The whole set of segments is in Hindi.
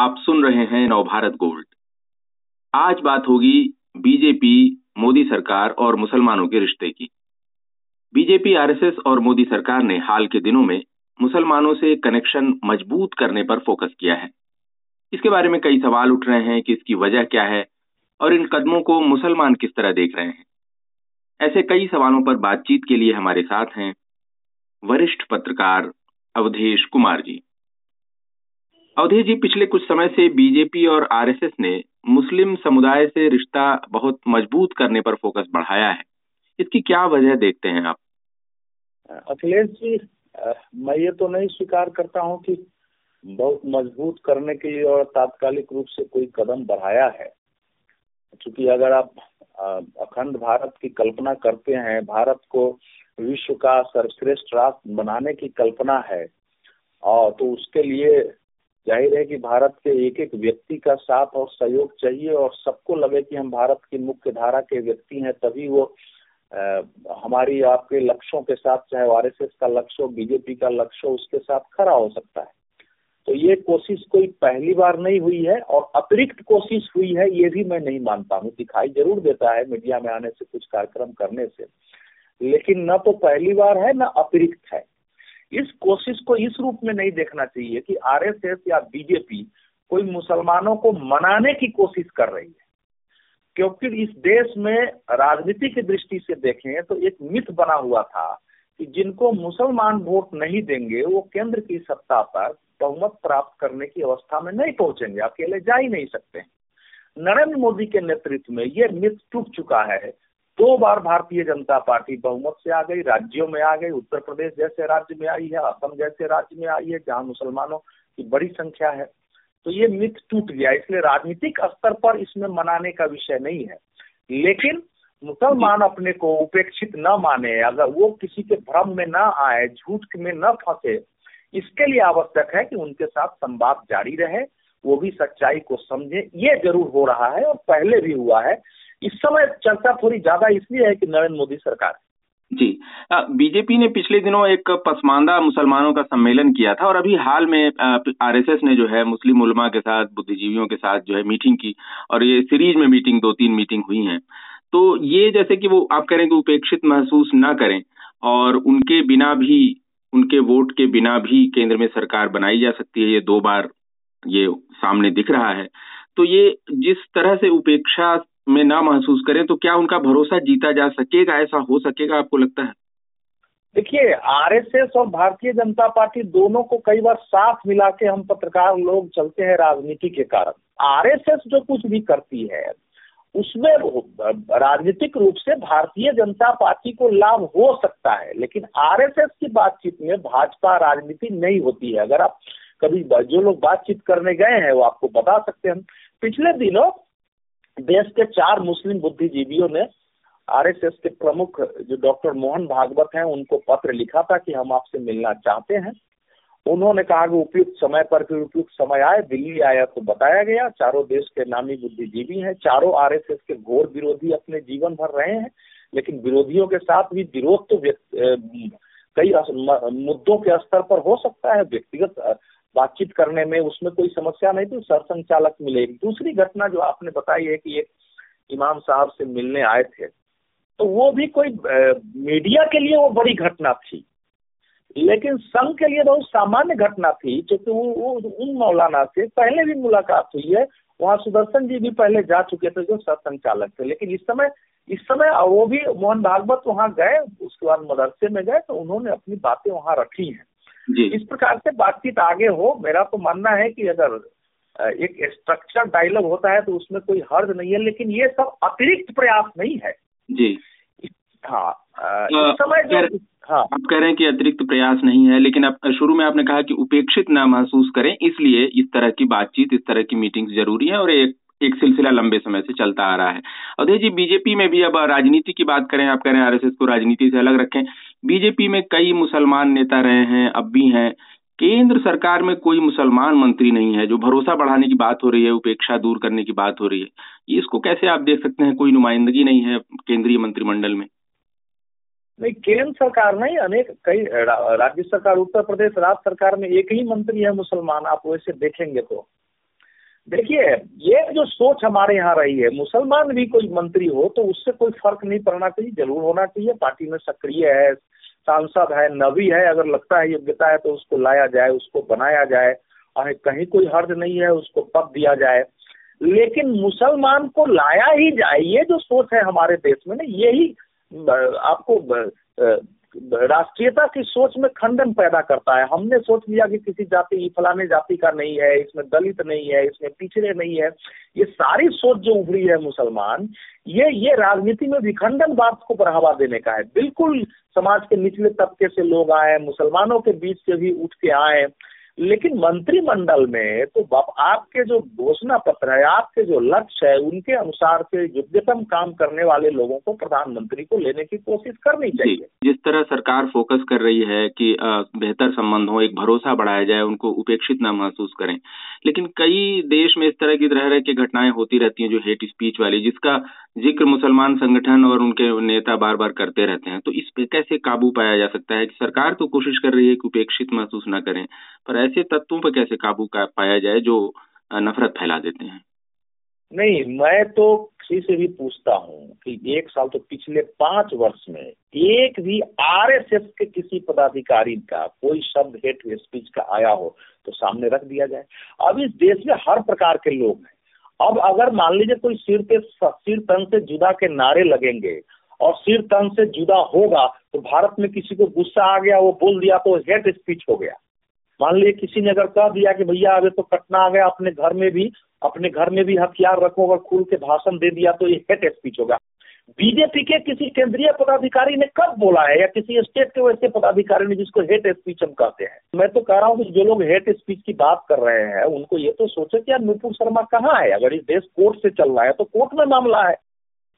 आप सुन रहे हैं नवभारत गोल्ड। आज बात होगी बीजेपी, मोदी सरकार और मुसलमानों के रिश्ते की। बीजेपी, आरएसएस और मोदी सरकार ने हाल के दिनों में मुसलमानों से कनेक्शन मज़बूत करने पर फोकस किया है। इसके बारे में कई सवाल उठ रहे हैं कि इसकी वजह क्या है और इन कदमों को मुसलमान किस तरह देख रहे हैं। ऐसे कई सवालों पर बातचीत के लिए हमारे साथ हैं वरिष्ठ पत्रकार अवधेश कुमार जी। अवधेश जी, पिछले कुछ समय से बीजेपी और आरएसएस ने मुस्लिम समुदाय से रिश्ता बहुत मज़बूत करने पर फोकस बढ़ाया है। इसकी क्या वजह देखते हैं आप? अखिलेश जी मैं ये तो नहीं स्वीकार करता हूँ कि बहुत मज़बूत करने के लिए और तात्कालिक रूप से कोई कदम बढ़ाया है। क्योंकि अगर आप अखंड भारत की कल्पना करते हैं, भारत को विश्व का सर्वश्रेष्ठ राष्ट्र बनाने की कल्पना है और तो उसके लिए ज़ाहिर है कि भारत के एक एक व्यक्ति का साथ और सहयोग चाहिए और सबको लगे कि हम भारत की मुख्य धारा के व्यक्ति हैं तभी वो आ, हमारी आपके लक्ष्यों के साथ चाहे आरएसएस का लक्ष्य हो बीजेपी का लक्ष्य हो उसके साथ खड़ा हो सकता है। तो ये कोशिश कोई पहली बार नहीं हुई है और अतिरिक्त कोशिश हुई है ये भी मैं नहीं मानता हूँ। दिखाई ज़रूर देता है मीडिया में आने से कुछ कार्यक्रम करने से। लेकिन न तो पहली बार है न अतिरिक्त है। इस कोशिश को इस रूप में नहीं देखना चाहिए कि आरएसएस या बीजेपी कोई मुसलमानों को मनाने की कोशिश कर रही है। क्योंकि इस देश में राजनीति की दृष्टि से देखें तो एक मिथ बना हुआ था कि जिनको मुसलमान वोट नहीं देंगे, वो केंद्र की सत्ता पर बहुमत प्राप्त करने की अवस्था में नहीं पहुँचेंगे, अकेले जा ही नहीं सकते। नरेंद्र मोदी के नेतृत्व में ये मिथ टूट चुका है दो बार भारतीय जनता पार्टी बहुमत से आ गई, राज्यों में आ गई, उत्तर प्रदेश जैसे राज्य में आई है, असम जैसे राज्य में आई है, जहाँ मुसलमानों की बड़ी संख्या है। तो ये मिथ टूट गया, इसलिए राजनीतिक स्तर पर इसमें मनाने का विषय नहीं है। लेकिन मुसलमान अपने को उपेक्षित न माने, अगर वो किसी के भ्रम में न आए, झूठ में न फंसे, इसके लिए आवश्यक है कि उनके साथ संवाद जारी रहे, वो भी सच्चाई को समझे। ये ज़रूर हो रहा है और पहले भी हुआ है इस समय चर्चा थोड़ी ज़्यादा इसलिए है कि नरेंद्र मोदी सरकार जी। बीजेपी ने पिछले दिनों एक पसमानदा मुसलमानों का सम्मेलन किया था और अभी हाल में आरएसएस ने जो है मुस्लिम उलमा के साथ, बुद्धिजीवियों के साथ जो है मीटिंग की और ये सीरीज़ में मीटिंग दो तीन मीटिंग हुई हैं। तो ये जैसे कि वो, आप कह रहे हैं कि उपेक्षित महसूस ना करें और उनके बिना भी, उनके वोट के बिना भी केंद्र में सरकार बनाई जा सकती है, ये दो बार ये सामने दिख रहा है। तो ये जिस तरह से उपेक्षा में ना महसूस करें तो क्या उनका भरोसा जीता जा सकेगा? ऐसा हो सकेगा आपको लगता है? देखिए, आरएसएस और भारतीय जनता पार्टी दोनों को कई बार साथ मिला के हम पत्रकार लोग चलते हैं राजनीति के कारण। आरएसएस जो कुछ भी करती है, उसमें राजनीतिक रूप से भारतीय जनता पार्टी को लाभ हो सकता है, लेकिन आरएसएस की बातचीत में भाजपा राजनीति नहीं होती है। अगर आप कभी जो लोग बातचीत करने गए हैं, वो आपको बता सकते हैं। पिछले दिनों देश के चार मुस्लिम बुद्धिजीवियों ने आरएसएस के प्रमुख जो डॉक्टर मोहन भागवत हैं, उनको पत्र लिखा था कि हम आपसे मिलना चाहते हैं। उन्होंने कहा कि उपयुक्त समय पर फिर उपयुक्त समय आए, दिल्ली आया तो बताया गया, चारों देश के नामी बुद्धिजीवी हैं, चारों आरएसएस के घोर विरोधी अपने जीवन भर रहे हैं, लेकिन विरोधियों के साथ भी विरोध तो कई मुद्दों के स्तर पर हो सकता है, व्यक्तिगत बातचीत करने में उसमें कोई समस्या नहीं तो सरसंचालक मिलेगी दूसरी घटना जो आपने बताई है कि एक इमाम साहब से मिलने आए थे तो वो भी कोई मीडिया के लिए वो बड़ी घटना थी। लेकिन संघ के लिए बहुत सामान्य घटना थी क्योंकि वो, वो उन मौलाना से पहले भी मुलाकात हुई है वहाँ सुदर्शन जी भी पहले जा चुके थे जो सरसंचालक थे। लेकिन इस समय इस समय वो भी मोहन भागवत वहाँ गए उसके बाद मदरसे में गए तो उन्होंने अपनी बातें वहाँ रखी हैं। जी। इस प्रकार से बातचीत आगे हो। मेरा तो मानना है कि अगर एक स्ट्रक्चर डायलॉग होता है तो उसमें कोई हर्ज नहीं है लेकिन ये सब अतिरिक्त प्रयास नहीं है। जी। हाँ इस समय जो हाँ। आप कह रहे हैं कि अतिरिक्त प्रयास नहीं है लेकिन आप शुरू में आपने कहा कि उपेक्षित ना महसूस करें इसलिए इस तरह की बातचीत इस तरह की मीटिंग ज़रूरी है और एक एक सिलसिला लंबे समय से चलता आ रहा है। अवधेश जी बीजेपी में भी अब राजनीति की बात करें, आप कह रहे हैं आरएसएस को राजनीति से अलग रखें। बीजेपी में कई मुसलमान नेता रहे हैं, अब भी हैं। केंद्र सरकार में कोई मुसलमान मंत्री नहीं है, जो भरोसा बढ़ाने की बात हो रही है, उपेक्षा दूर करने की बात हो रही है। इसको कैसे आप देख सकते हैं? कोई नुमाइंदगी नहीं है केंद्रीय मंत्रिमंडल में। नहीं, केंद्र सरकार नहीं, अनेक कई राज्य सरकार, उत्तर प्रदेश, राज्य सरकार में एक ही मंत्री है मुसलमान, आप वैसे देखेंगे तो। देखिए, ये जो सोच हमारे यहाँ रही है, मुसलमान भी कोई मंत्री हो तो उससे कोई फ़र्क नहीं पड़ना चाहिए, ज़रूर होना चाहिए। पार्टी में सक्रिय है, सांसद है नवी है, अगर लगता है योग्यता है तो उसको लाया जाए, उसको बनाया जाए और कहीं कोई हर्ज नहीं है, उसको पद दिया जाए। लेकिन मुसलमान को लाया ही जाए ये जो सोच है हमारे देश में ना, यही आपको राष्ट्रीयता की सोच में खंडन पैदा करता है। हमने सोच लिया कि किसी जाति फलाने जाति का नहीं है, इसमें दलित नहीं है, इसमें पिछड़े नहीं है। ये सारी सोच जो उभरी है मुसलमान, ये ये राजनीति में विखंडन बात को बढ़ावा देने का है। बिल्कुल समाज के निचले तबके से लोग आए मुसलमानों के बीच से भी उठ के आए लेकिन मंत्रिमंडल में तो आपके जो घोषणा पत्र है आपके जो लक्ष्य है उनके अनुसार से युद्धतम काम करने वाले लोगों को प्रधानमंत्री को लेने की कोशिश करनी चाहिए। जिस तरह सरकार फोकस कर रही है कि बेहतर संबंध हो एक भरोसा बढ़ाया जाए उनको उपेक्षित न महसूस करें। लेकिन कई देश में इस तरह की तरह की घटनाएँ होती रहती हैं जो हेट स्पीच वाली जिसका ज़िक्र मुसलमान संगठन और उनके नेता बार बार करते रहते हैं। तो इस पे कैसे काबू पाया जा सकता है कि सरकार तो कोशिश कर रही है कि उपेक्षित महसूस न करें पर ऐसे तत्वों पर कैसे काबू का पाया जाए जो नफरत फैला देते हैं? नहीं, मैं तो किसी से भी पूछता हूँ कि एक साल तो पिछले पाँच वर्ष में एक भी आरएसएस के किसी पदाधिकारी का कोई शब्द, हेट स्पीच का आया हो तो सामने रख दिया जाए। अब इस देश में हर प्रकार के लोग हैं। अब अगर मान लीजिए कोई सिर के सिर तन से जुदा के नारे लगेंगे और सिर तन से जुदा होगा तो भारत में किसी को गुस्सा आ गया, वो बोल दिया तो हेट स्पीच हो गया। मान लीजिए किसी ने अगर कह दिया कि भैया अभी तो कटना आ गया, अपने घर में भी, अपने घर में भी हथियार रखो, अगर खुल के भाषण दे दिया तो ये हेट स्पीच होगा। बीजेपी के किसी केंद्रीय पदाधिकारी ने कब बोला है, या किसी स्टेट के वैसे पदाधिकारी ने जिसको हेट स्पीच हम कहते हैं? मैं तो कह रहा हूँ कि जो लोग हेट स्पीच की बात कर रहे हैं, उनको ये तो सोचे कि यार नुपुर शर्मा कहाँ है? अगर इस देश कोर्ट से चल रहा है तो कोर्ट में मामला है।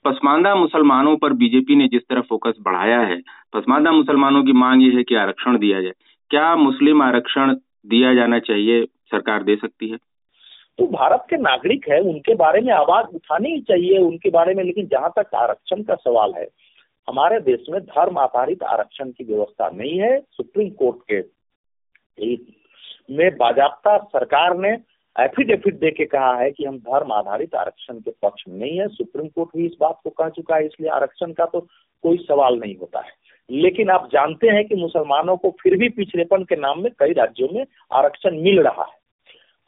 पसमानदा मुसलमानों पर बीजेपी ने जिस तरह फोकस बढ़ाया है पसमानदा मुसलमानों की मांग ये है कि आरक्षण दिया जाए। क्या मुस्लिम आरक्षण दिया जाना चाहिए, सरकार दे सकती है? तो भारत के नागरिक है, उनके बारे में आवाज़ उठानी ही चाहिए उनके बारे में, लेकिन जहाँ तक आरक्षण का सवाल है, हमारे देश में धर्म आधारित आरक्षण की व्यवस्था नहीं है। सुप्रीम कोर्ट के में बाजाबता सरकार ने एफिडेविट दे के कहा है कि हम धर्म आधारित आरक्षण के पक्ष में नहीं है। सुप्रीम कोर्ट भी इस बात को कह चुका है, इसलिए आरक्षण का तो कोई सवाल नहीं होता है। लेकिन आप जानते हैं कि मुसलमानों को फिर भी पिछड़ेपन के नाम में कई राज्यों में आरक्षण मिल रहा है।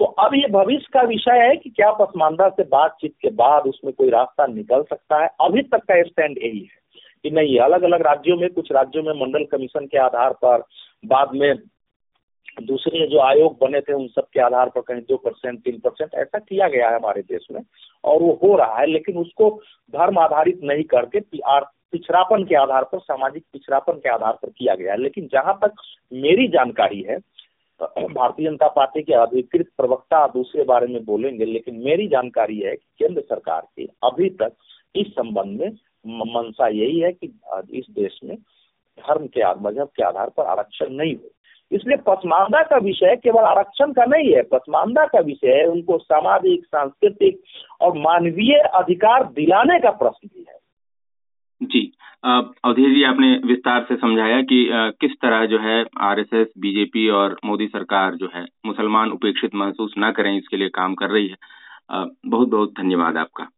तो अब ये भविष्य का विषय है कि क्या पसमानदा से बातचीत के बाद उसमें कोई रास्ता निकल सकता है। अभी तक का स्टैंड यही है कि नहीं अलग अलग राज्यों में, कुछ राज्यों में मंडल कमीशन के आधार पर, बाद में दूसरे जो आयोग बने थे, उन सब के आधार पर कहीं दो परसेंट, तीन परसेंट ऐसा किया गया है हमारे देश में और वो हो रहा है, लेकिन उसको धर्म आधारित नहीं करके पिछड़ापन के आधार पर, सामाजिक पिछड़ापन के आधार पर किया गया लेकिन जहाँ तक मेरी जानकारी है, भारतीय जनता पार्टी के अधिकृत प्रवक्ता दूसरे बारे में बोलेंगे, लेकिन मेरी जानकारी है कि केंद्र सरकार की अभी तक इस संबंध में मंशा यही है कि इस देश में धर्म के मज़हब के आधार पर आरक्षण नहीं हो। इसलिए पसमानदा का विषय केवल आरक्षण का नहीं है, पसमानदा का विषय है उनको सामाजिक, सांस्कृतिक और मानवीय अधिकार दिलाने का प्रश्न भी है। अवधेश जी, आपने विस्तार से समझाया कि किस तरह जो है आरएसएस, बीजेपी और मोदी सरकार जो है मुसलमान उपेक्षित महसूस ना करें, इसके लिए काम कर रही है। बहुत बहुत धन्यवाद आपका।